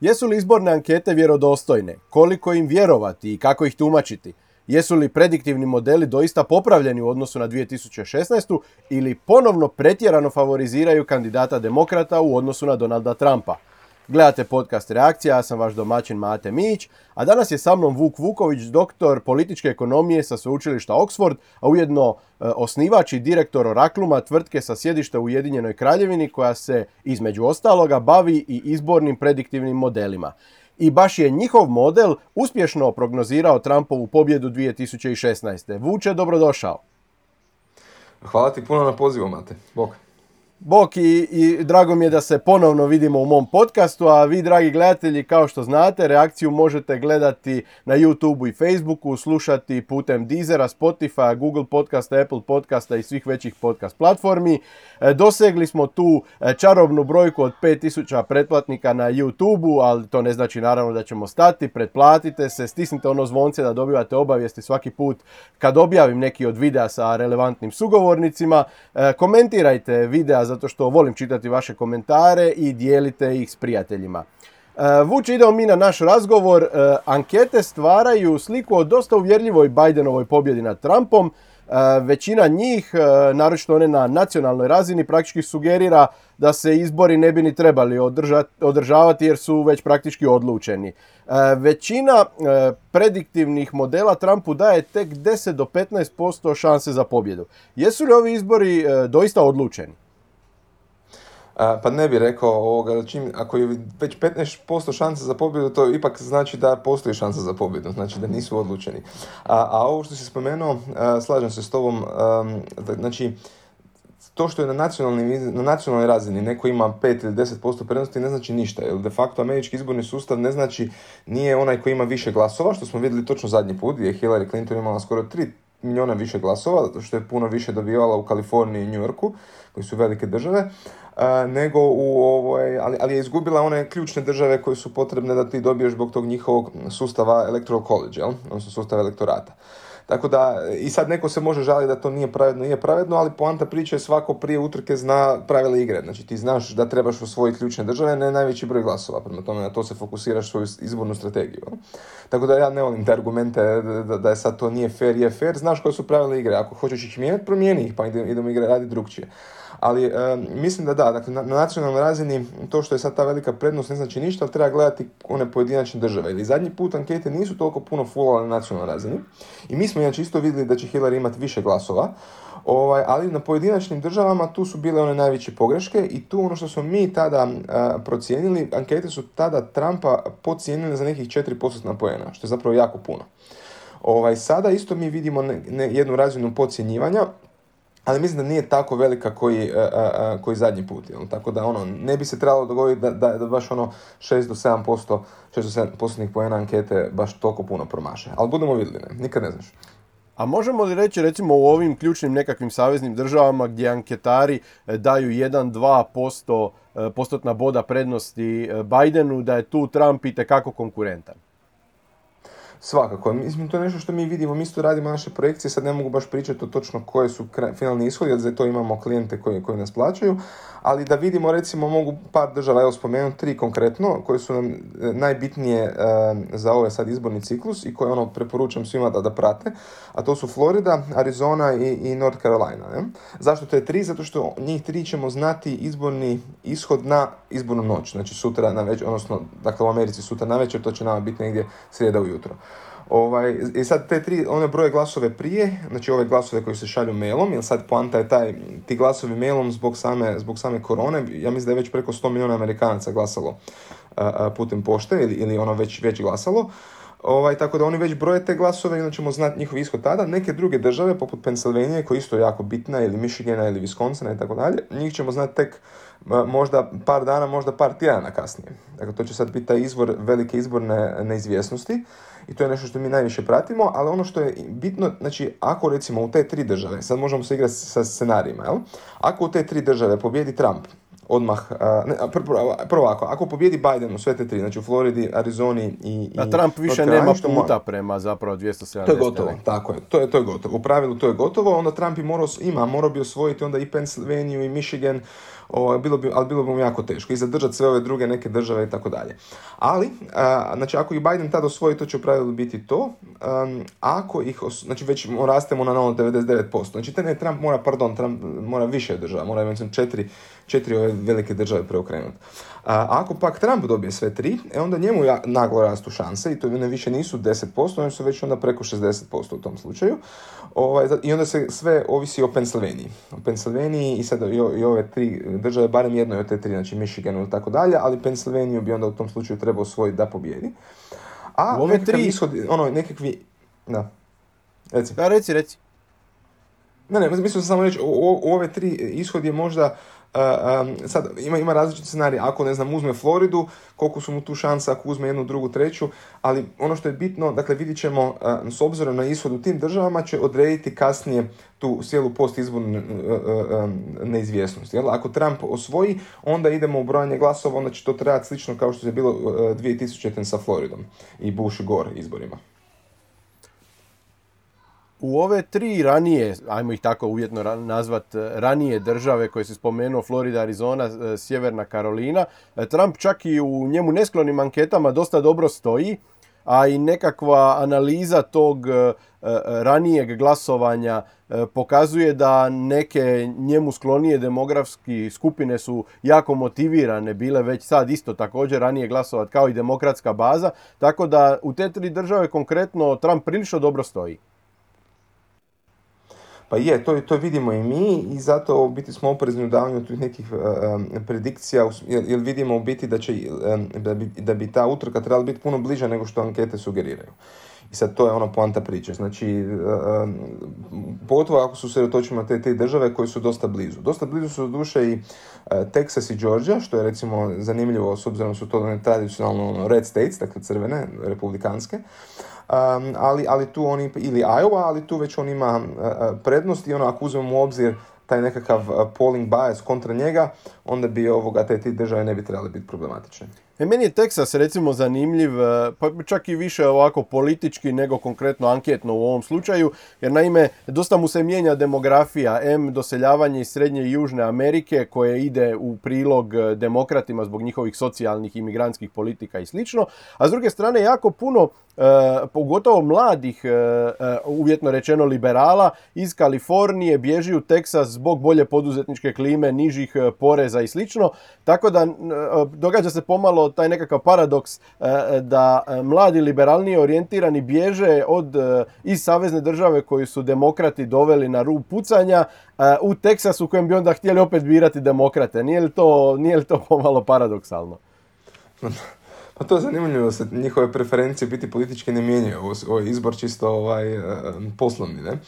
Jesu li izborne ankete vjerodostojne? Koliko im vjerovati i kako ih tumačiti? Jesu li prediktivni modeli doista popravljeni u odnosu na 2016. ili ponovno pretjerano favoriziraju kandidata demokrata u odnosu na Donalda Trumpa? Gledate podcast Reakcija, ja sam vaš domaćin Mate Mić, a danas je sa mnom Vuk Vuković, doktor političke ekonomije sa sveučilišta Oxford, a ujedno e, osnivač i direktor Orakluma, tvrtke sa sjedišta u Ujedinjenoj Kraljevini koja se, između ostaloga, bavi i izbornim prediktivnim modelima. I baš je njihov model uspješno prognozirao Trumpovu pobjedu 2016. Vuče, dobrodošao. Hvala ti puno na pozivu, Mate. Bok. Bok i, i drago mi je da se ponovno vidimo u mom podcastu, a vi dragi gledatelji kao što znate reakciju možete gledati na YouTubeu i Facebooku, slušati putem Deezera, Spotify, Google podcasta, Apple podcasta i svih većih podcast platformi. E, dosegli smo tu e, čarobnu brojku od 5000 pretplatnika na YouTubeu, ali to ne znači naravno da ćemo stati, pretplatite se, stisnite ono zvonce da dobivate obavijesti svaki put kad objavim neki od videa sa relevantnim sugovornicima. E, komentirajte videa zato što volim čitati vaše komentare i dijelite ih s prijateljima. E, Vuč, idemo mi na naš razgovor. E, ankete stvaraju sliku o dosta uvjerljivoj Bidenovoj pobjedi nad Trumpom. E, većina njih, naročito one na nacionalnoj razini, praktički sugerira da se izbori ne bi ni trebali održavati jer su već praktički odlučeni. Većina prediktivnih modela Trumpu daje tek 10 do 15% šanse za pobjedu. Jesu li ovi izbori doista odlučeni? Pa ne bi rekao ovoga, čim, ako je već 15% šanse za pobjedu, to ipak znači da postoji šansa za pobjedu, znači da nisu odlučeni. A, a ovo što si spomenuo, slažem se s tobom, znači, to što je na, na nacionalnoj razini neko ima 5 ili 10% prednosti ne znači ništa, jer de facto američki izborni sustav ne znači nije onaj koji ima više glasova, što smo vidjeli točno zadnji put, gdje je Hillary Clinton imala skoro 3 milijuna više glasova, što je puno više dobivala u Kaliforniji i New Yorku, koji su velike države, nego u ovoj, ali, ali je izgubila one ključne države koje su potrebne da ti dobiješ zbog tog njihovog sustava electoral college, jel? odnosno sustava elektorata. Tako da, i sad neko se može žaliti da to nije pravedno, nije pravedno, ali poanta priče je svako prije utrke zna pravila igre. Znači ti znaš da trebaš osvojiti ključne države, ne najveći broj glasova. Prema tome na to se fokusiraš svoju izbornu strategiju. Tako da ja ne volim te argumente da, da je sad to nije fair, je fair. Znaš koje su pravila igre. Ako hoćeš ih mijenjati, promijeni ih pa idemo igre radi drugčije. Ali e, mislim da da, dakle na, nacionalnoj razini to što je sad ta velika prednost ne znači ništa, ali treba gledati one pojedinačne države. Ili zadnji put ankete nisu toliko puno fulale na nacionalnoj razini. I mi smo inače isto vidjeli da će Hillary imati više glasova, ovaj, ali na pojedinačnim državama tu su bile one najveće pogreške i tu ono što smo mi tada uh, procijenili, ankete su tada Trumpa pocijenili za nekih 4% poena, što je zapravo jako puno. Ovaj, sada isto mi vidimo ne, jednu razinu podcjenjivanja, ali mislim da nije tako velika koji, e, e, koji zadnji put. Jel? Tako da ono, ne bi se trebalo dogoditi da, da, da baš ono 6 do 7%, 6 do 7 poena ankete baš toliko puno promaše. Ali budemo vidjeli, ne? nikad ne znaš. A možemo li reći recimo u ovim ključnim nekakvim saveznim državama gdje anketari daju 1-2% postotna boda prednosti Bidenu, da je tu Trump i tekako konkurentan? Svakako, mislim to je nešto što mi vidimo, mi isto radimo naše projekcije, sad ne mogu baš pričati o točno koje su finalni ishodi, jer za to imamo klijente koji, koji nas plaćaju, ali da vidimo recimo mogu par država, evo spomenuti tri konkretno, koje su nam e, najbitnije e, za ovaj sad izborni ciklus i koje ono preporučam svima da, da prate, a to su Florida, Arizona i, i North Carolina. Ne? Zašto to je tri? Zato što njih tri ćemo znati izborni ishod na izbornu noć, znači sutra na večer, odnosno dakle u Americi sutra na večer, to će nama biti negdje srijeda ujutro. Ovaj, I sad te tri, one broje glasove prije, znači ove glasove koji se šalju mailom, jer sad poanta je taj, ti glasovi mailom zbog same, zbog same korone, ja mislim da je već preko 100 milijuna Amerikanaca glasalo putem pošte ili, ili ono već, već glasalo. Ovaj, tako da oni već broje te glasove i onda ćemo znati njihov ishod tada. Neke druge države, poput Pennsylvania, koja isto jako bitna, ili Michigana, ili Wisconsina i tako dalje, njih ćemo znati tek možda par dana, možda par tjedana kasnije. Dakle, to će sad biti taj izvor velike izborne neizvjesnosti i to je nešto što mi najviše pratimo, ali ono što je bitno, znači ako recimo u te tri države, sad možemo se igrati sa scenarijima, jel? Ako u te tri države pobjedi Trump, odmah, ne, prvo ako, ako pobjedi Biden u sve te tri, znači u Floridi, Arizoni i... A Trump više nema puta prema zapravo 270. To je gotovo, tako je, to je, to je gotovo. U pravilu to je gotovo, onda Trump i morao, ima, morao bi osvojiti onda i Pennsylvania i Michigan, o, bilo bi, ali bilo bi mu jako teško i zadržati sve ove druge neke države i tako dalje. Ali, a, znači ako ih Biden tad osvoji, to će u pravilu biti to. ako ih, os, znači već rastemo na 0,99%. Znači te ne Trump mora, pardon, Trump mora više država, mora mislim četiri, četiri ove velike države preokrenuti. A ako pak Trump dobije sve tri, e onda njemu ja, naglo rastu šanse i to ne više nisu 10%, oni su već onda preko 60% u tom slučaju. Ovaj, I onda se sve ovisi o Pennsylvaniji. O Pennsylvaniji i sad i ove tri države, barem jednoj od te tri, znači Michiganu i tako dalje, ali Pennsylvaniju bi onda u tom slučaju trebao osvojiti da pobjedi. A u ove tri... ishod, ono, nekakvi... Da. Reci. Da, reci, reci. Ne, ne, mislim sam samo reći, u, u ove tri ishod je možda sad ima, ima različiti scenarij, ako ne znam uzme Floridu, koliko su mu tu šanse ako uzme jednu, drugu, treću, ali ono što je bitno, dakle vidjet ćemo s obzirom na ishod u tim državama će odrediti kasnije tu cijelu post izbornu neizvjesnost. Jel? Ako Trump osvoji, onda idemo u brojanje glasova, onda će to trajati slično kao što je bilo 2000 sa Floridom i Bush Gore izborima u ove tri ranije, ajmo ih tako uvjetno nazvat, ranije države koje se spomenuo, Florida, Arizona, e, Sjeverna Karolina, e, Trump čak i u njemu nesklonim anketama dosta dobro stoji, a i nekakva analiza tog e, ranijeg glasovanja pokazuje da neke njemu sklonije demografski skupine su jako motivirane bile već sad isto također ranije glasovat kao i demokratska baza, tako da u te tri države konkretno Trump prilično dobro stoji. Pa je, to, to vidimo i mi i zato u biti smo oprezni u davanju tih nekih uh, predikcija, jer, vidimo u biti da, će, da, bi, da bi ta utrka trebala biti puno bliža nego što ankete sugeriraju. I sad to je ono poanta priče. Znači, uh, pogotovo ako su se na te, te države koje su dosta blizu. Dosta blizu su duše i Texas i Georgia, što je recimo zanimljivo s obzirom su to tradicionalno ono, red states, dakle crvene, republikanske ali, ali tu oni, ili Iowa, ali tu već on ima prednost i ono, ako uzmemo u obzir taj nekakav polling bias kontra njega, onda bi ovoga, te ti države ne bi trebali biti problematične. E, meni je Teksas recimo zanimljiv, e, pa čak i više ovako politički nego konkretno anketno u ovom slučaju, jer naime dosta mu se mijenja demografija, M doseljavanje iz Srednje i Južne Amerike koje ide u prilog e, demokratima zbog njihovih socijalnih i migrantskih politika i slično, a s druge strane jako puno e, pogotovo mladih, uvjetno rečeno liberala iz Kalifornije bježi u Teksas zbog bolje poduzetničke klime, nižih poreza i slično, tako da događa se pomalo taj nekakav paradoks e, e, da e, mladi liberalnije orijentirani bježe od iz savezne države koji su demokrati doveli na rub pucanja u Teksasu u kojem bi onda htjeli opet birati demokrate. Nije li to, nije li to pomalo paradoksalno? Pa to je zanimljivo se njihove preferencije biti politički ne mijenjaju. Ovo je izbor čisto ovaj, poslovni, ne?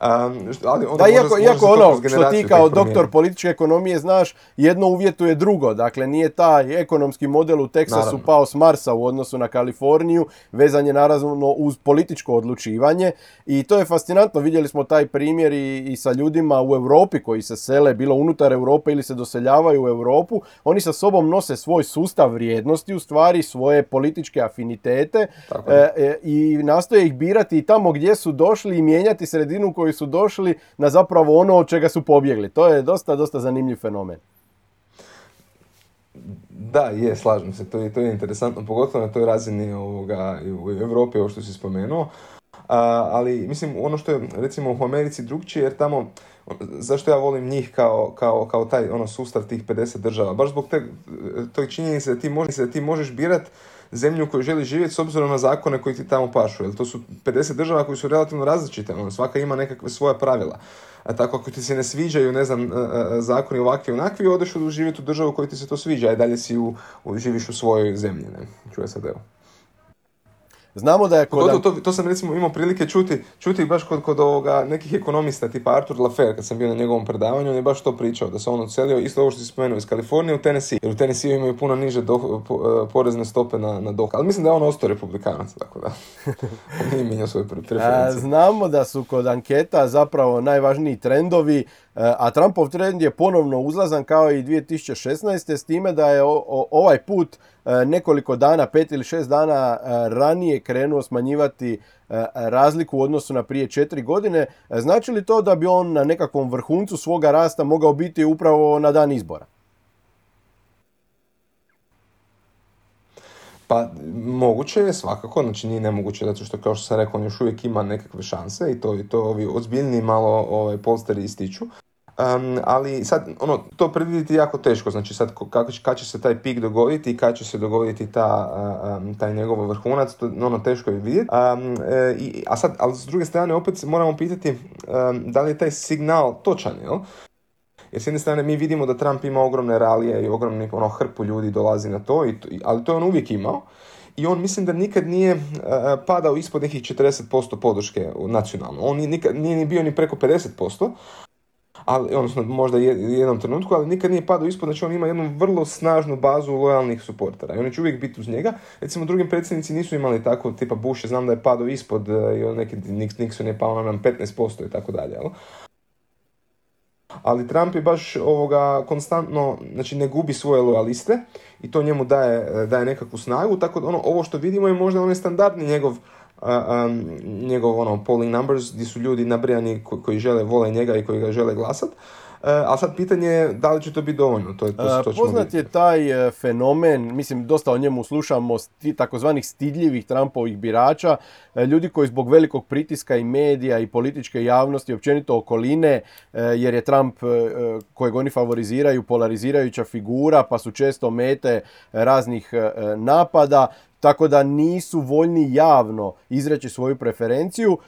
ali da, iako, iako ono što ti kao doktor političke ekonomije znaš, jedno uvjetuje drugo. Dakle, nije taj ekonomski model u Teksasu pao s Marsa u odnosu na Kaliforniju, vezan je naravno uz političko odlučivanje i to je fascinantno. Vidjeli smo taj primjer i, i sa ljudima u Europi koji se sele, bilo unutar Europe ili se doseljavaju u Europu. Oni sa sobom nose svoj sustav vrijednosti, u stvari svoje političke afinitete e, e, i nastoje ih birati i tamo gdje su došli i mijenjati sredinu koju su došli na zapravo ono od čega su pobjegli. To je dosta, dosta zanimljiv fenomen. Da, je, slažem se, to je, to je interesantno, pogotovo na toj razini ovoga, u Europi, ovo što si spomenuo. ali mislim ono što je recimo u Americi drugčije jer tamo zašto ja volim njih kao, kao, kao taj ono sustav tih 50 država baš zbog te, toj činjenice da ti možeš, da ti možeš birat zemlju u kojoj želi živjeti s obzirom na zakone koji ti tamo pašu. Jer to su 50 država koji su relativno različite. Ono, svaka ima nekakve svoja pravila. A tako ako ti se ne sviđaju, ne znam, zakoni ovakvi i onakvi, odeš živjeti u državu koji ti se to sviđa, a dalje si u, živiš u svojoj zemlji. Ne? Čuje se da evo. Znamo da je kod... To, to, sam recimo imao prilike čuti, čuti baš kod, kod ovoga nekih ekonomista tipa Arthur Lafer kad sam bio na njegovom predavanju, on je baš to pričao, da se on odselio, isto ovo što si spomenuo, iz Kalifornije u Tennessee, jer u Tennessee imaju puno niže do, e, porezne stope na, na Ali mislim da je on ostao republikanac, tako da on nije mijenjao svoje preferencije. Znamo da su kod anketa zapravo najvažniji trendovi a Trumpov trend je ponovno uzlazan kao i 2016. s time da je ovaj put nekoliko dana, pet ili šest dana ranije krenuo smanjivati razliku u odnosu na prije četiri godine. Znači li to da bi on na nekakvom vrhuncu svoga rasta mogao biti upravo na dan izbora? Pa moguće je svakako, znači nije nemoguće zato što kao što sam rekao on još uvijek ima nekakve šanse i to, i to ovi ozbiljni malo ovaj, polsteri ističu. Um, ali sad, ono, to predvidjeti jako teško, znači sad kako kad će se taj pik dogoditi i kad će se dogoditi ta, um, taj njegov vrhunac, to ono teško je vidjeti. Um, e, a sad, ali s druge strane opet moramo pitati da li je taj signal točan, jel? Jer s jedne strane mi vidimo da Trump ima ogromne ralije i ogromni ono, hrpu ljudi dolazi na to, i, ali to je on uvijek imao. I on mislim da nikad nije uh, padao ispod nekih 40% podrške nacionalno. On nikad nije ni bio ni preko 50%, ali, odnosno možda u jednom trenutku, ali nikad nije padao ispod, znači on ima jednu vrlo snažnu bazu lojalnih suportera i oni će uvijek biti uz njega. Recimo drugim predsjednici nisu imali tako, tipa Bush, znam da je padao ispod uh, i neki Nixon je pao na 15% i tako dalje ali Trump je baš ovoga konstantno, znači ne gubi svoje lojaliste i to njemu daje, daje nekakvu snagu, tako da ono, ovo što vidimo je možda onaj standardni njegov njegov ono polling numbers gdje su ljudi nabrijani koji žele vole njega i koji ga žele glasat. E, a sad pitanje je da li će to biti dovoljno. To je, to, to Poznat je taj e, fenomen, mislim dosta o njemu slušamo, sti, takozvanih stidljivih Trumpovih birača, e, ljudi koji zbog velikog pritiska i medija i političke javnosti, općenito okoline, jer je Trump kojeg oni favoriziraju polarizirajuća figura, pa su često mete raznih napada, tako da nisu voljni javno izreći svoju preferenciju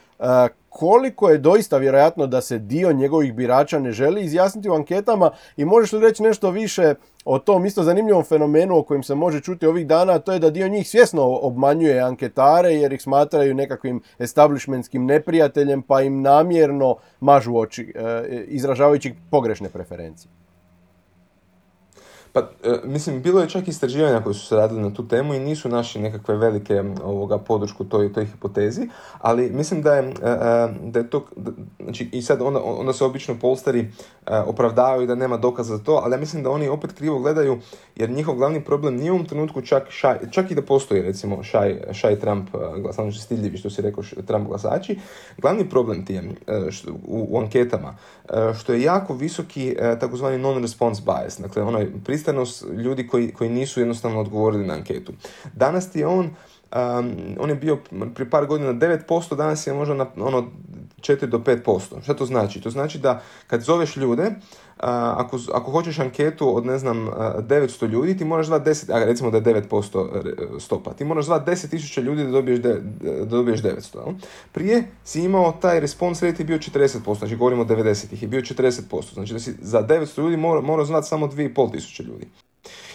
koliko je doista vjerojatno da se dio njegovih birača ne želi izjasniti u anketama i možeš li reći nešto više o tom isto zanimljivom fenomenu o kojem se može čuti ovih dana, to je da dio njih svjesno obmanjuje anketare jer ih smatraju nekakvim establishmentskim neprijateljem pa im namjerno mažu oči e, izražavajući pogrešne preferencije. Pa, e, mislim, bilo je čak istraživanja koji su se radili na tu temu i nisu naši nekakve velike ovoga, podršku toj, toj hipotezi, ali mislim da je, e, e, da je to, znači, i sad onda, onda se obično polstari opravdavaju da nema dokaza za to, ali ja mislim da oni opet krivo gledaju, jer njihov glavni problem nije u ovom trenutku čak, šaj, čak i da postoji, recimo, šaj, šaj Trump glasači, stidljivi, što si rekao, Trump glasači, glavni problem ti je u, u anketama, što je jako visoki takozvani non-response bias, dakle, onaj pristranost ljudi koji, koji nisu jednostavno odgovorili na anketu. Danas ti je on, um, on je bio prije par godina 9%, danas je možda na ono 4 do 5%. Što to znači? To znači da kad zoveš ljude, ako, ako hoćeš anketu od ne znam 900 ljudi, ti moraš zvati 10, a recimo da je 9% stopa, ti moraš zvati 10.000 ljudi da dobiješ, de, da dobiješ 900. Prije si imao taj response rate je bio 40%, znači govorimo o 90-ih, je bio 40%, znači da si za 900 ljudi mora, mora znati samo 2.500 ljudi.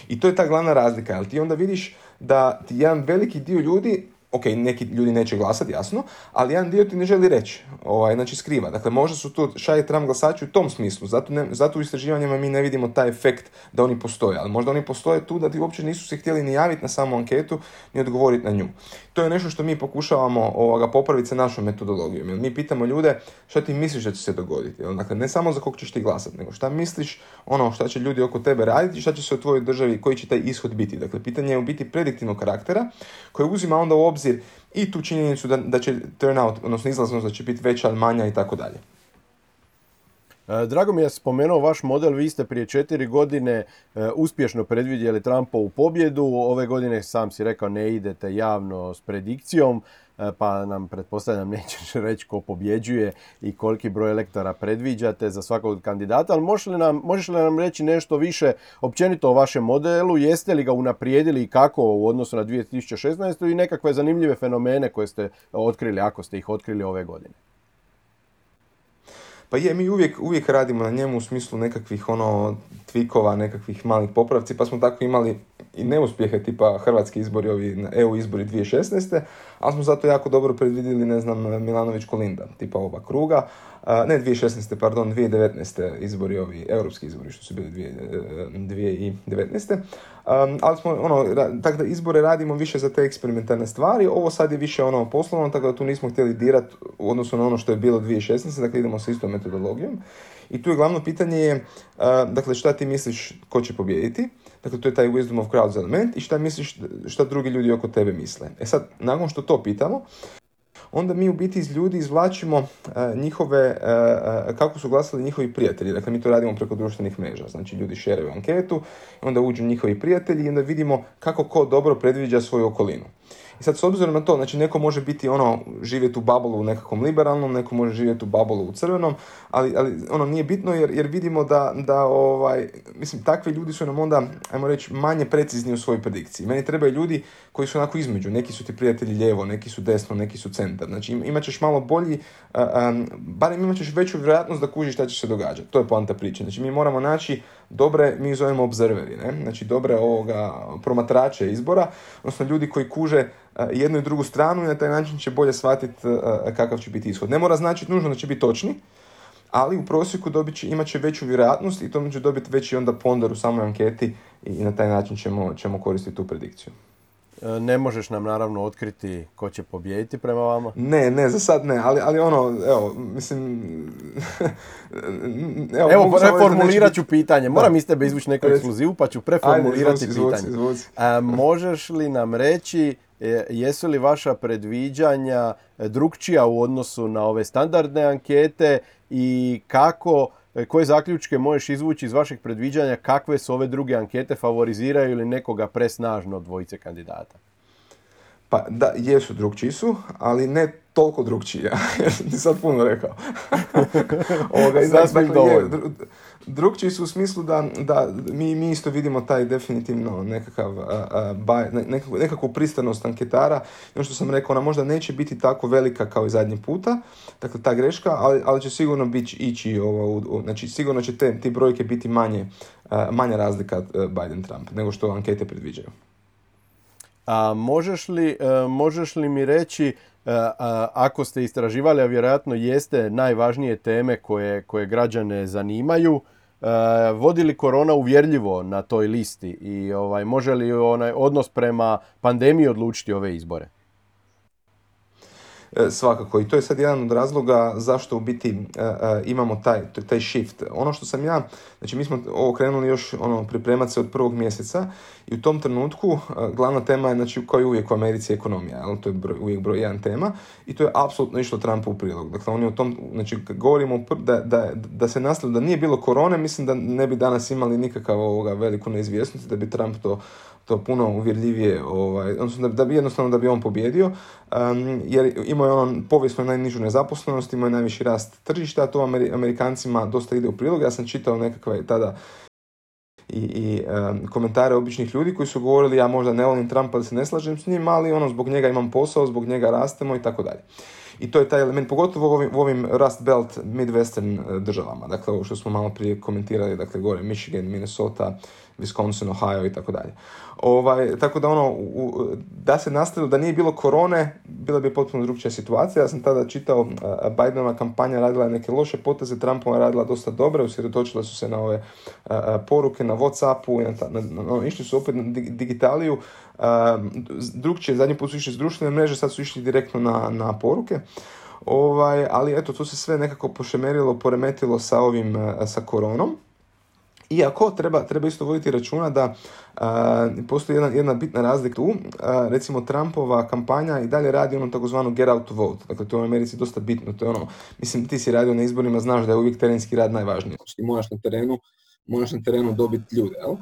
I to je ta glavna razlika, ali ti onda vidiš da ti jedan veliki dio ljudi ok, neki ljudi neće glasati, jasno, ali jedan dio ti ne želi reći, ovaj, znači skriva. Dakle, možda su tu šaj tram glasači u tom smislu, zato, ne, zato u istraživanjima mi ne vidimo taj efekt da oni postoje, ali možda oni postoje tu da ti uopće nisu se htjeli ni javiti na samu anketu, ni odgovoriti na nju. To je nešto što mi pokušavamo ovoga, popraviti sa našom metodologijom, jer mi pitamo ljude šta ti misliš da će se dogoditi. Dakle, ne samo za kog ćeš ti glasati, nego šta misliš, ono, šta će ljudi oko tebe raditi, šta će se u tvojoj državi, koji će taj ishod biti. Dakle, pitanje je u biti prediktivnog karaktera, koje uzima onda u obzir i tu činjenicu da, da će turnout, odnosno izlaznost da će biti veća, manja i tako dalje. E, drago mi je spomenuo vaš model, vi ste prije četiri godine e, uspješno predvidjeli Trumpovu pobjedu, ove godine sam si rekao ne idete javno s predikcijom, e, pa nam pretpostavljam nećeš reći ko pobjeđuje i koliki broj elektora predviđate za svakog kandidata, ali nam, možeš li nam reći nešto više općenito o vašem modelu, jeste li ga unaprijedili i kako u odnosu na 2016. i nekakve zanimljive fenomene koje ste otkrili, ako ste ih otkrili ove godine? Pa je, mi uvijek, uvijek radimo na njemu u smislu nekakvih ono tvikova, nekakvih malih popravci, pa smo tako imali i neuspjehe tipa hrvatski izbori, ovi EU izbori 2016. Ali smo zato jako dobro predvidjeli, ne znam, Milanović Kolinda, tipa ova kruga. ne 2016. pardon, 2019. izbori, ovi europski izbori što su bili 2019. Um, ali smo, ono, tako da izbore radimo više za te eksperimentalne stvari, ovo sad je više ono poslovno, tako da tu nismo htjeli dirati u odnosu na ono što je bilo 2016. Dakle, idemo sa istom metodologijom. I tu je glavno pitanje je, dakle, šta ti misliš ko će pobijediti? Dakle, to je taj wisdom of crowds element i šta misliš šta drugi ljudi oko tebe misle. E sad, nakon što to pitamo, onda mi u biti iz ljudi izvlačimo njihove, kako su glasali njihovi prijatelji. Dakle, mi to radimo preko društvenih mreža. Znači, ljudi šeraju anketu, onda uđu njihovi prijatelji i onda vidimo kako ko dobro predviđa svoju okolinu. I sad s obzirom na to, znači neko može biti ono, živjeti u babolu u nekakvom liberalnom, neko može živjeti u babolu u crvenom, ali, ali ono nije bitno jer, jer vidimo da, da ovaj, mislim, takvi ljudi su nam onda, ajmo reći, manje precizni u svojoj predikciji. Meni trebaju ljudi koji su onako između, neki su ti prijatelji lijevo, neki su desno, neki su centar. Znači imat ćeš malo bolji, barem imat ćeš veću vjerojatnost da kužiš šta će se događati. To je poanta priče. Znači mi moramo naći dobre, mi zovemo observeri, ne? znači dobre ovoga promatrače izbora, odnosno ljudi koji kuže jednu i drugu stranu i na taj način će bolje shvatiti kakav će biti ishod. Ne mora značiti nužno da će biti točni, ali u prosjeku dobit će, imat će veću vjerojatnost i to će dobiti veći onda ponder u samoj anketi i na taj način ćemo, ćemo koristiti tu predikciju. E, ne možeš nam naravno otkriti ko će pobijediti prema vama? Ne, ne, za sad ne, ali, ali ono, evo, mislim... evo, evo preformulirat ću pitanje. Moram iz tebe izvući neku ekskluzivu, pa ću preformulirati Ajde, pitanje. A, možeš li nam reći e, jesu li vaša predviđanja drugčija u odnosu na ove standardne ankete i kako E, koje zaključke možeš izvući iz vašeg predviđanja kakve su ove druge ankete favoriziraju ili nekoga presnažno dvojice kandidata? Pa da, jesu drugčiji su, ali ne toliko drugčiji, ja sad puno rekao. Ovoga, Sasvim dovoljno. Drugčiji su u smislu da, da mi, mi isto vidimo taj definitivno nekakav, nekakvu, nekakvu pristanost anketara. I ono što sam rekao, ona možda neće biti tako velika kao i zadnji puta, dakle ta greška, ali, ali će sigurno biti ići, ovo, znači sigurno će te, ti brojke biti manje, manja razlika Biden-Trump nego što ankete predviđaju. A možeš li, možeš li mi reći ako ste istraživali, a vjerojatno jeste najvažnije teme koje, koje građane zanimaju, vodi li korona uvjerljivo na toj listi i ovaj, može li onaj odnos prema pandemiji odlučiti ove izbore? E, svakako i to je sad jedan od razloga zašto u biti e, e, imamo taj, taj shift. Ono što sam ja, znači mi smo ovo krenuli još ono, pripremati se od prvog mjeseca i u tom trenutku glavna tema je, znači kao i uvijek u Americi ekonomija, ali to je broj, uvijek broj jedan tema i to je apsolutno išlo Trumpu u prilog. Dakle, oni u tom, znači govorimo da, da, da se nastavilo, da nije bilo korone, mislim da ne bi danas imali nikakav ovoga veliku neizvjesnost, da bi Trump to to puno uvjerljivije, ovaj, odnosno da, da bi jednostavno da bi on pobjedio, um, jer imao je on povijesno najnižu nezaposlenost, imao je najviši rast tržišta, to Amerikancima dosta ide u prilog. Ja sam čitao nekakve tada i, i komentare običnih ljudi koji su govorili ja možda ne volim Trumpa da se ne slažem s njim, ali ono zbog njega imam posao, zbog njega rastemo i tako dalje. I to je taj element, pogotovo u ovim, u ovim Rust Belt Midwestern e, državama, dakle ovo što smo malo prije komentirali, dakle gore Michigan, Minnesota, Wisconsin, Ohio i tako dalje. Ovaj, tako da ono, u, da se nastavilo, da nije bilo korone, bila bi potpuno drugčija situacija. Ja sam tada čitao, Bidenova kampanja radila neke loše poteze, Trumpova radila dosta dobre, usredotočila su se na ove poruke na Whatsappu, na, na, na, išli su opet na digitaliju, drugčije, zadnji put su išli s društvene mreže, sad su išli direktno na, na poruke. Ovaj, ali eto, to se sve nekako pošemerilo, poremetilo sa ovim, sa koronom. Iako treba, treba isto voditi računa da postoji jedna, jedna bitna razlika tu. recimo Trumpova kampanja i dalje radi ono takozvano get out vote. Dakle, to je u Americi dosta bitno. To je ono, mislim, ti si radio na izborima, znaš da je uvijek terenski rad najvažniji. Moraš na terenu moraš na terenu dobiti ljude. Jel?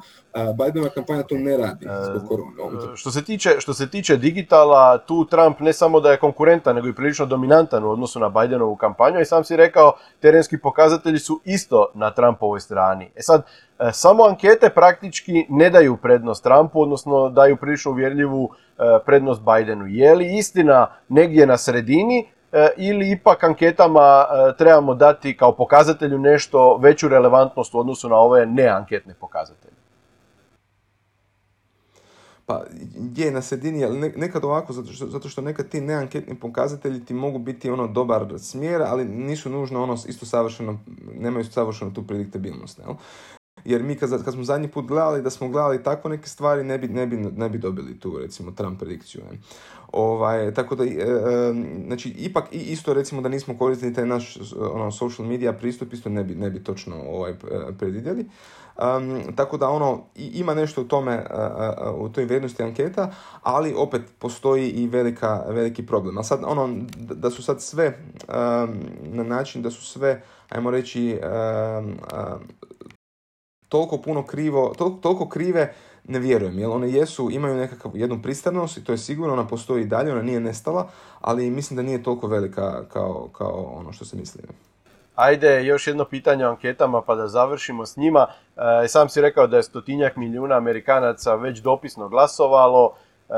Bidenova kampanja to ne radi zbog e, korona. Što se, tiče, što se tiče digitala, tu Trump ne samo da je konkurentan, nego i prilično dominantan u odnosu na Bidenovu kampanju i sam si rekao, terenski pokazatelji su isto na Trumpovoj strani. E sad, e, samo ankete praktički ne daju prednost Trumpu, odnosno daju prilično uvjerljivu e, prednost Bidenu. Je li istina negdje na sredini ili ipak anketama e, trebamo dati kao pokazatelju nešto veću relevantnost u odnosu na ove neanketne pokazatelje? Pa je na sredini, ali nekad ovako, zato što, zato što nekad ti neanketni pokazatelji ti mogu biti ono dobar smjer, ali nisu nužno ono isto savršeno, nemaju savršeno tu prediktabilnost. Jel? Jer mi kad, smo zadnji put gledali da smo gledali tako neke stvari, ne bi, ne bi, ne bi dobili tu recimo Trump predikciju. Ovaj, tako da, e, e, znači, ipak i isto recimo da nismo koristili taj naš ono, social media pristup, isto ne bi, ne bi točno ovaj, predvidjeli. Um, tako da ono, ima nešto u tome, u toj vrijednosti anketa, ali opet postoji i velika, veliki problem. A sad ono, da su sad sve na način da su sve, ajmo reći, toliko puno krivo, toliko, toliko krive, ne vjerujem, jer one jesu, imaju nekakav jednu pristranost i to je sigurno, ona postoji i dalje, ona nije nestala, ali mislim da nije toliko velika kao, kao ono što se misli. Ajde, još jedno pitanje o anketama pa da završimo s njima. E, sam si rekao da je stotinjak milijuna Amerikanaca već dopisno glasovalo. E,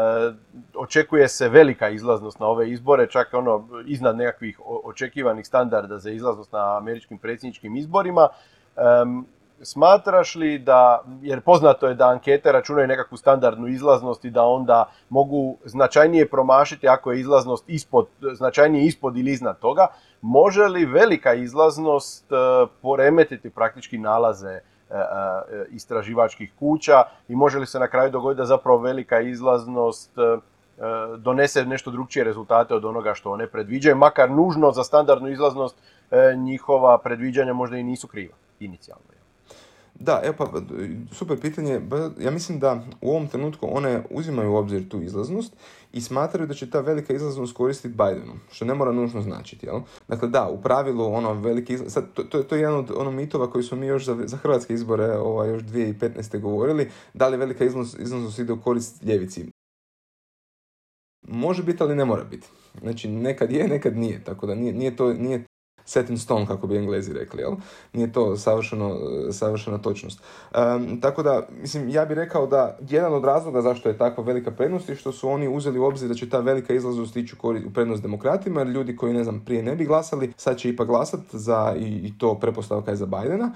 očekuje se velika izlaznost na ove izbore, čak ono iznad nekakvih očekivanih standarda za izlaznost na američkim predsjedničkim izborima. Smatraš li da, jer poznato je da ankete računaju nekakvu standardnu izlaznost i da onda mogu značajnije promašiti ako je izlaznost ispod, značajnije ispod ili iznad toga, može li velika izlaznost e, poremetiti praktički nalaze e, e, istraživačkih kuća i može li se na kraju dogoditi da zapravo velika izlaznost donese nešto drugčije rezultate od onoga što one predviđaju, makar nužno za standardnu izlaznost njihova predviđanja možda i nisu kriva inicijalno. Da, evo pa, super pitanje. Ja mislim da u ovom trenutku one uzimaju u obzir tu izlaznost i smatraju da će ta velika izlaznost koristiti Bidenu, što ne mora nužno značiti, jel? Dakle, da, u pravilu, ono, veliki izlaz... Sad, to, to, to je jedan od ono, mitova koji smo mi još za, za hrvatske izbore, ovaj, još 2015. govorili, da li velika izlaznost, izlaznost ide u korist ljevici. Može biti, ali ne mora biti. Znači, nekad je, nekad nije, tako da nije, nije, to, nije set in stone, kako bi englezi rekli, jel? Nije to savršeno, savršena točnost. tako da, mislim, ja bih rekao da jedan od razloga zašto je takva velika prednost je što su oni uzeli u obzir da će ta velika izlaznost ići u prednost demokratima, jer ljudi koji, ne znam, prije ne bi glasali, sad će ipak glasati za, i, i to prepostavka je za Bidena.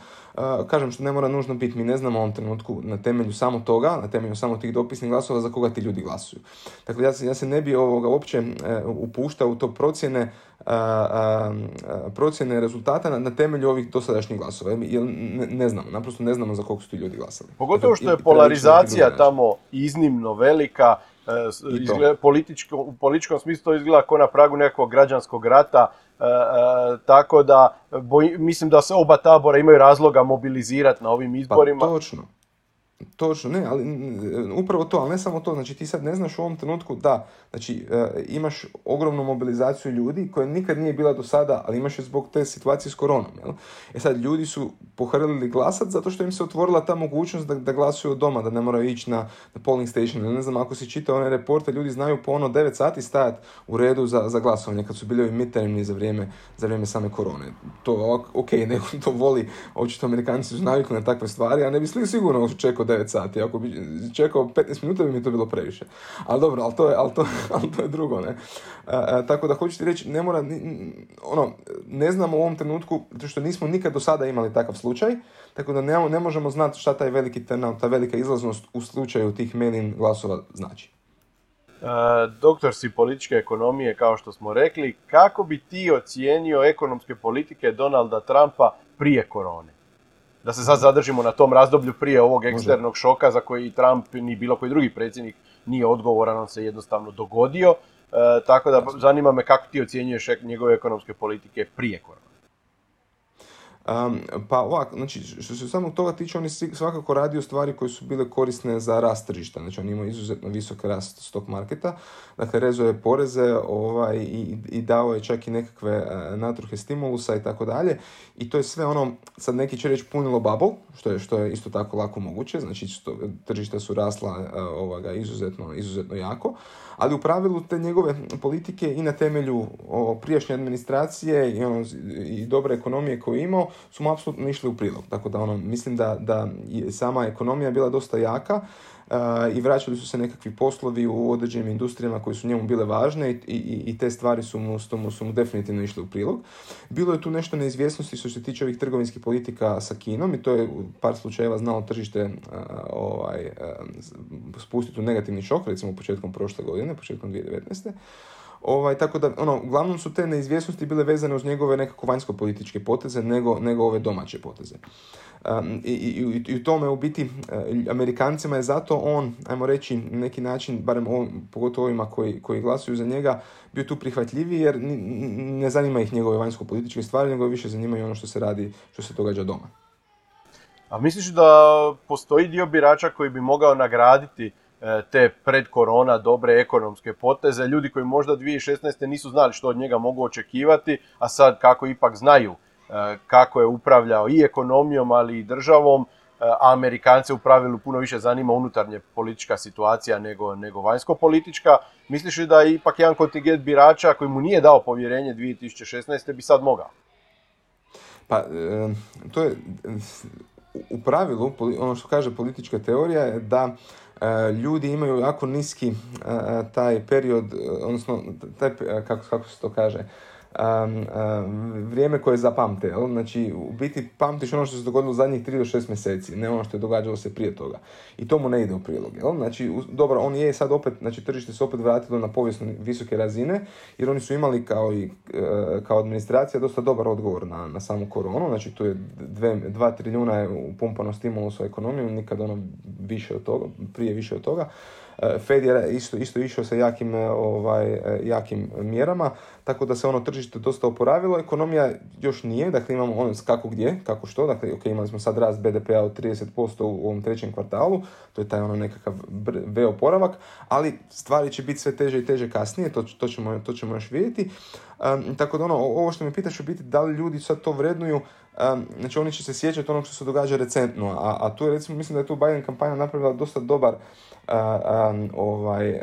kažem što ne mora nužno biti, mi ne znamo u ovom trenutku na temelju samo toga, na temelju samo tih dopisnih glasova za koga ti ljudi glasuju. Dakle, ja se, ja se ne bi ovoga uopće e, upuštao u to procjene procjene rezultata na, na temelju ovih dosadašnjih glasova. Jer ne, ne znamo, naprosto ne znamo za koliko su ti ljudi glasali. Pogotovo što je polarizacija tamo iznimno velika, e, političko, u političkom smislu to izgleda kao na pragu nekog građanskog rata, e, e, tako da mislim da se oba tabora imaju razloga mobilizirati na ovim izborima. Pa, točno. Točno, ne, ali upravo to, ali ne samo to, znači ti sad ne znaš u ovom trenutku da, znači e, imaš ogromnu mobilizaciju ljudi koja nikad nije bila do sada, ali imaš je zbog te situacije s koronom, jel? E sad, ljudi su pohrlili glasat zato što im se otvorila ta mogućnost da, da glasuju od doma, da ne moraju ići na, na polling station, ne znam, ako si čitao one reporte, ljudi znaju po ono 9 sati stajati u redu za, za glasovanje kad su bili ovi midtermni za vrijeme, za vrijeme same korone. To, ok, neko to voli, očito amerikanci su navikli na takve stvari, a ne bi sigurno čekao 9 sati. Ako bi čekao 15 minuta bi mi to bilo previše. Ali dobro, ali to je, ali to, ali to je drugo, ne. tako da hoću ti reći, ne mora, ono, ne znamo u ovom trenutku, zato što nismo nikad do sada imali takav slučaj, tako da ne, ne možemo znati šta taj veliki turnout, ta velika izlaznost u slučaju tih mail glasova znači. doktor si političke ekonomije, kao što smo rekli, kako bi ti ocijenio ekonomske politike Donalda Trumpa prije korone? Da se sad zadržimo na tom razdoblju prije ovog eksternog šoka za koji Trump ni bilo koji drugi predsjednik nije odgovoran, on se jednostavno dogodio. E, tako da zanima me kako ti ocjenjuješ njegove ekonomske politike prije korona. Um, pa ovak, znači, što se samog toga tiče, on je svakako radio stvari koje su bile korisne za rast tržišta. Znači, on ima izuzetno visok rast stock marketa, dakle, rezao je poreze ovaj, i, i dao je čak i nekakve uh, natruhe stimulusa i tako dalje. I to je sve ono, sad neki će reći punilo bubble, što je, što je isto tako lako moguće, znači tržišta su rasla uh, ovoga, izuzetno, izuzetno jako ali u pravilu te njegove politike i na temelju prijašnje administracije i, ono, i dobre ekonomije koju je imao su mu apsolutno išli u prilog. Tako da ono, mislim da, da je sama ekonomija bila dosta jaka i vraćali su se nekakvi poslovi u određenim industrijama koji su njemu bile važne i, i, i te stvari su mu, su, su mu definitivno išle u prilog. Bilo je tu nešto neizvjesnosti što se tiče ovih trgovinskih politika sa Kinom i to je u par slučajeva znalo tržište ovaj, spustiti u negativni šok, recimo početkom prošle godine, početkom 2019. Ovaj, tako da, ono, uglavnom su te neizvjesnosti bile vezane uz njegove nekako vanjsko-političke poteze nego, nego ove domaće poteze. Um, i, i, i, u tome u biti uh, Amerikancima je zato on, ajmo reći, neki način, barem on, pogotovo ovima koji, koji glasuju za njega, bio tu prihvatljiviji jer ne zanima ih njegove vanjsko-političke stvari, nego više zanimaju ono što se radi, što se događa doma. A misliš da postoji dio birača koji bi mogao nagraditi E, te pred korona dobre ekonomske poteze, ljudi koji možda 2016. nisu znali što od njega mogu očekivati, a sad kako ipak znaju e, kako je upravljao i ekonomijom, ali i državom, e, a Amerikance u pravilu puno više zanima unutarnje politička situacija nego, nego vanjsko-politička. Misliš li da je ipak jedan kontingent birača koji mu nije dao povjerenje 2016. bi sad mogao? Pa, to je u pravilu, ono što kaže politička teorija je da E, ljudi imaju jako niski e, taj period, odnosno taj, kako, kako se to kaže, um, vrijeme koje zapamte. Jel? Znači, u biti pamtiš ono što se dogodilo u zadnjih 3 do 6 mjeseci, ne ono što je događalo se prije toga. I to mu ne ide u prilog. Jel? Znači, dobro, on je sad opet, znači tržište se opet vratilo na povijesno visoke razine, jer oni su imali kao i e, kao administracija dosta dobar odgovor na, na samu koronu. Znači, tu je 2 trilijuna je upumpano stimulus u ekonomiju, nikad ono više od toga, prije više od toga. E, Fed je isto, isto išao sa jakim, e, ovaj, e, jakim mjerama, tako da se ono tržište dosta oporavilo. Ekonomija još nije, dakle imamo ono kako gdje, kako što, dakle ok, imali smo sad rast BDP-a od 30% u ovom trećem kvartalu, to je taj ono nekakav V oporavak, ali stvari će biti sve teže i teže kasnije, to, to, ćemo, to ćemo još vidjeti. tako da ono, ovo što me pitaš u biti, da li ljudi sad to vrednuju, znači oni će se sjećati onog što se događa recentno, a, a tu je recimo, mislim da je tu Biden kampanja napravila dosta dobar ovaj,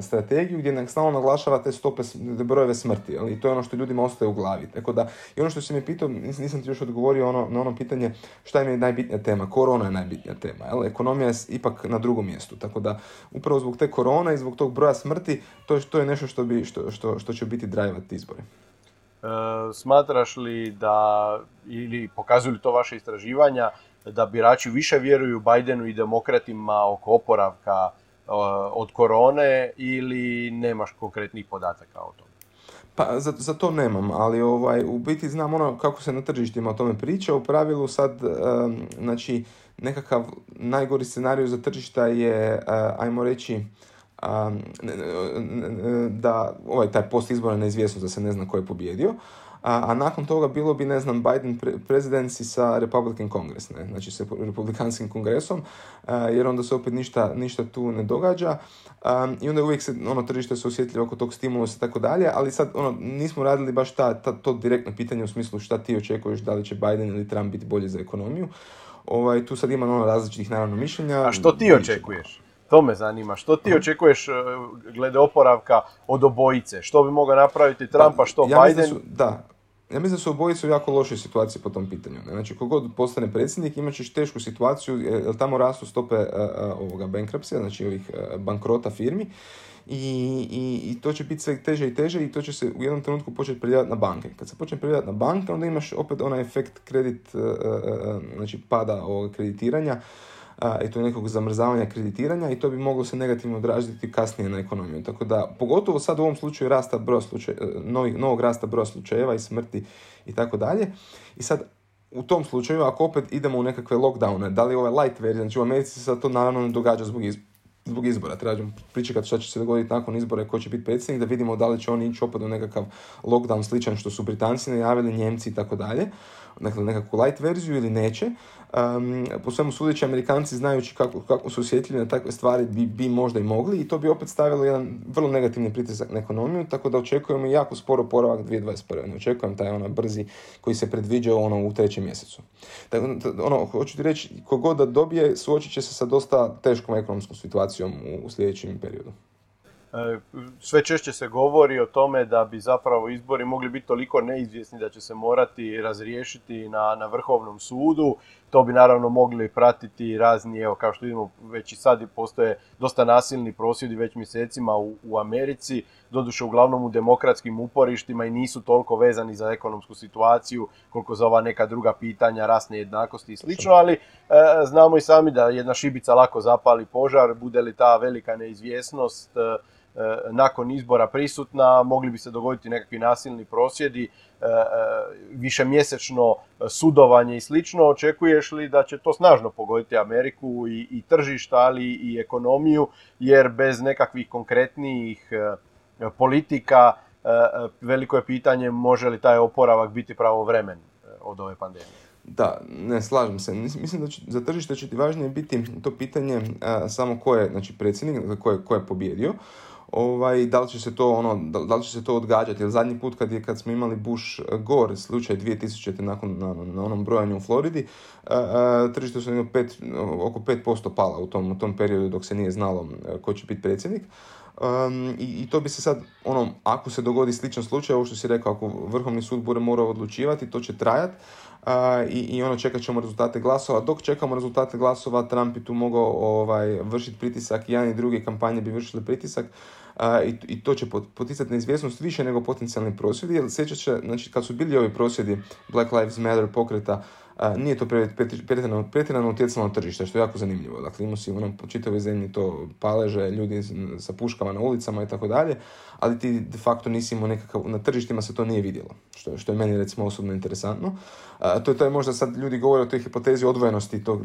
strategiju gdje stalno naglašava te stope, brojeve smrti. Ali to je ono što ljudima ostaje u glavi. Tako da, i ono što si mi pitao, nisam ti još odgovorio ono, na ono pitanje šta im je najbitnija tema. Korona je najbitnija tema. Jel? Ekonomija je ipak na drugom mjestu. Tako da, upravo zbog te korone i zbog tog broja smrti, to je, to je nešto što, bi, što, što, što će biti drajvati izbori. E, smatraš li da, ili pokazuju li to vaše istraživanja, da birači više vjeruju Bidenu i demokratima oko oporavka od korone ili nemaš konkretnih podataka o tome? Pa za, za to nemam, ali ovaj, u biti znam ono kako se na tržištima o tome priča. U pravilu sad, znači, nekakav najgori scenarij za tržišta je, uh, ajmo reći, da ovaj taj post izbora neizvjesno da se ne zna ko je pobjedio a, a nakon toga bilo bi, ne znam, Biden pre- presidency sa Republican Congress, ne? znači sa Republikanskim kongresom, jer onda se opet ništa, ništa tu ne događa i onda uvijek se, ono, tržište se osjetljivo oko tog stimulusa i tako dalje, ali sad, ono, nismo radili baš ta, ta, to direktno pitanje u smislu šta ti očekuješ, da li će Biden ili Trump biti bolji za ekonomiju. Ovaj, tu sad ima ono različitih naravno mišljenja. A što ti očekuješ? To me zanima. Što ti očekuješ e, glede oporavka od obojice? Što bi mogao napraviti Trumpa, pa, što ja Biden? Su, da, ja mislim da su obojice u jako lošoj situaciji po tom pitanju. Znači, kogod postane predsjednik, imat ćeš tešku situaciju, jer tamo rastu stope uh, ovoga bankruptcija, znači ovih bankrota firmi, i, i, i, to će biti sve teže i teže i to će se u jednom trenutku početi prelijevati na banke. Kad se počne prelijevati na banke, onda imaš opet onaj efekt kredit, znači pada ovog kreditiranja, a, i to nekog zamrzavanja kreditiranja i to bi moglo se negativno odraziti kasnije na ekonomiju. Tako da, pogotovo sad u ovom slučaju rasta broja slučaj, e, novih, novog rasta broja slučajeva i smrti i tako dalje. I sad, u tom slučaju, ako opet idemo u nekakve lockdowne, da li ove light verzije, znači u Americi se sad to naravno ne događa zbog, iz, zbog izbora. Trebamo pričekati što će se dogoditi nakon izbora i ko će biti predsjednik, da vidimo da li će oni ići opet u nekakav lockdown sličan što su Britanci najavili, Njemci i tako dalje dakle nekakvu light verziju ili neće. Um, po svemu sudeći Amerikanci znajući kako, kako su osjetljivi na takve stvari bi, bi možda i mogli i to bi opet stavilo jedan vrlo negativni pritisak na ekonomiju, tako da očekujemo jako sporo poravak 2021. Ne očekujem taj ono brzi koji se predviđa ono u trećem mjesecu. Tako, ono, hoću ti reći, kogod da dobije, suočit će se sa dosta teškom ekonomskom situacijom u, u sljedećem periodu. E, sve češće se govori o tome da bi zapravo izbori mogli biti toliko neizvjesni da će se morati razriješiti na, na Vrhovnom sudu. To bi naravno mogli pratiti razni, evo kao što vidimo već i sad postoje dosta nasilni prosvjedi već mjesecima u, u Americi, doduše uglavnom u demokratskim uporištima i nisu toliko vezani za ekonomsku situaciju koliko za ova neka druga pitanja, rasne jednakosti i slično, ali e, znamo i sami da jedna šibica lako zapali požar, bude li ta velika neizvjesnost e, e, nakon izbora prisutna, mogli bi se dogoditi nekakvi nasilni prosvjedi, višemjesečno sudovanje i slično. Očekuješ li da će to snažno pogoditi Ameriku i, i tržišta, ali i ekonomiju, jer bez nekakvih konkretnijih politika, e, e, veliko je pitanje može li taj oporavak biti pravovremen e, od ove pandemije. Da, ne slažem se. Mislim da će, za tržište će ti važnije biti to pitanje samo ko je znači, predsjednik, ko je, ko je pobjedio. Ovaj, da li će se to ono, da, li će se to odgađati, jer zadnji put kad, je, kad smo imali Bush Gore slučaj 2000. nakon na, na onom brojanju u Floridi, tržište su pet, oko 5% pala u tom, u tom periodu dok se nije znalo ko će biti predsjednik. Um, i, I to bi se sad, ono, ako se dogodi sličan slučaj, ovo što si rekao, ako Vrhovni sud bude morao odlučivati, to će trajat uh, i, i ono čekat ćemo rezultate glasova. Dok čekamo rezultate glasova, Trump bi tu mogao ovaj, vršiti pritisak, i jedan i drugi kampanje bi vršili pritisak uh, i, i to će poticati neizvjesnost više nego potencijalni prosvjedi, jer sjećat će, znači kad su bili ovi prosvjedi Black Lives Matter pokreta, nije to pretjerano, utjecalo na tržište, što je jako zanimljivo. Dakle, imamo si ono, po čitavoj zemlji to paleže, ljudi sa puškama na ulicama i tako dalje, ali ti de facto nisi imao nekakav, na tržištima se to nije vidjelo, što, što je meni recimo osobno interesantno. A, to, to je možda sad ljudi govore o toj hipotezi odvojenosti tog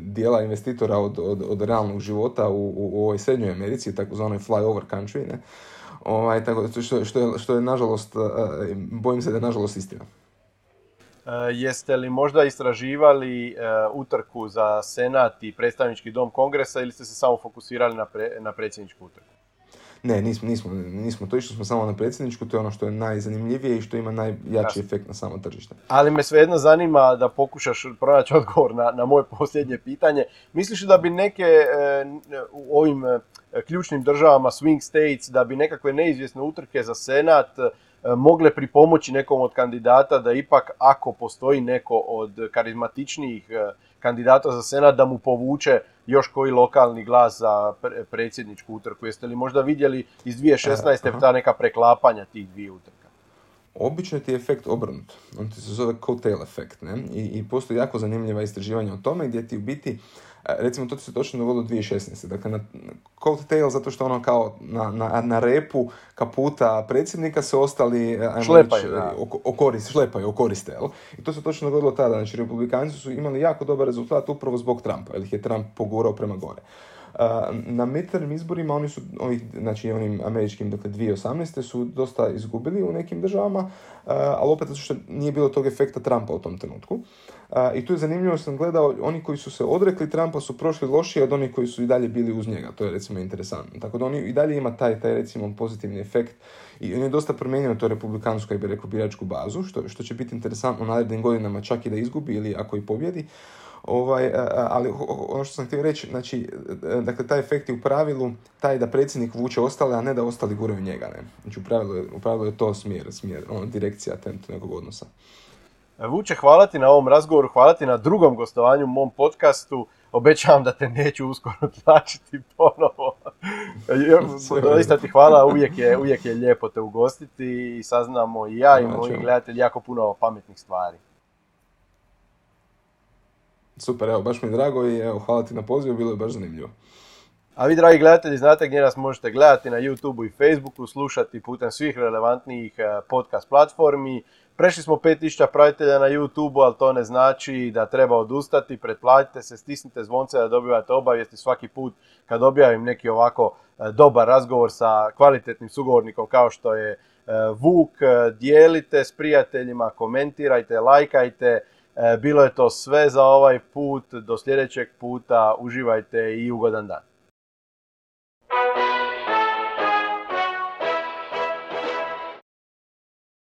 dijela investitora od, od, od realnog života u, u, u ovoj srednjoj Americi, takozvanoj flyover country, ne? Ovaj, tako, što, što, je, što je nažalost, bojim se da je nažalost istina. Eh, jeste li možda istraživali eh, utrku za Senat i predstavnički dom kongresa ili ste se samo fokusirali na, na predsjedničku utrku? Ne, nismo, nismo, nismo to išli smo samo na predsjedničku, to je ono što je najzanimljivije i što ima najjači efekt na samo tržište. Ali me svejedno zanima da pokušaš pronaći odgovor na, na moje posljednje pitanje. Misliš da bi neke eh, u ovim ključnim državama, swing states, da bi nekakve neizvjesne utrke za Senat E, mogle pripomoći nekom od kandidata da ipak ako postoji neko od karizmatičnijih e, kandidata za senat da mu povuče još koji lokalni glas za predsjedničku utrku. Jeste li možda vidjeli iz 2016. E, ta neka preklapanja tih dvije utrka? Obično ti je efekt obrnut. On ti se zove coattail efekt. Ne? I, I postoji jako zanimljiva istraživanja o tome gdje ti u biti E, recimo to se točno dogodilo 2016. Dakle, na tail zato što ono kao na, na, na repu kaputa predsjednika se ostali e, šlepaju, reći, šlepaju, okoriste. Jel? I to se točno dogodilo tada. Znači, republikanci su imali jako dobar rezultat upravo zbog Trumpa, jer ih je Trump pogurao prema gore. Na midterm izborima oni su, ovih, znači onim američkim, dakle 2018. su dosta izgubili u nekim državama, ali opet zato što nije bilo tog efekta Trumpa u tom trenutku. I tu je zanimljivo sam gledao, oni koji su se odrekli Trumpa su prošli lošije od onih koji su i dalje bili uz njega. To je recimo interesantno. Tako da oni i dalje ima taj, taj recimo pozitivni efekt i on je dosta promijenio to republikansku, ja bih rekao, biračku bazu, što, što će biti interesantno u narednim godinama čak i da izgubi ili ako i pobjedi. Ovaj, ali ono što sam htio reći, znači, e, dakle, taj efekt je u pravilu taj da predsjednik vuče ostale, a ne da ostali guraju njega. Ne? Znači, u pravilu, u pravilu je to smjer, smjer ono, direkcija tempo nekog odnosa. E, vuče, hvala ti na ovom razgovoru, hvala ti na drugom gostovanju u mom podcastu. Obećavam da te neću uskoro tlačiti ponovo. E, doista ti hvala, uvijek je, uvijek je lijepo te ugostiti i saznamo i ja i moji gledatelji jako puno pametnih stvari. Super, evo, baš mi je drago i evo, hvala ti na pozivu, bilo je baš zanimljivo. A vi, dragi gledatelji, znate gdje nas možete gledati na YouTubeu i Facebooku, slušati putem svih relevantnijih eh, podcast platformi. Prešli smo 5000 pratitelja na YouTubeu, ali to ne znači da treba odustati. Pretplatite se, stisnite zvonce da dobivate obavijesti svaki put kad objavim neki ovako eh, dobar razgovor sa kvalitetnim sugovornikom kao što je eh, Vuk. Dijelite s prijateljima, komentirajte, lajkajte. E, bilo je to sve za ovaj put. Do sljedećeg puta. Uživajte i ugodan dan.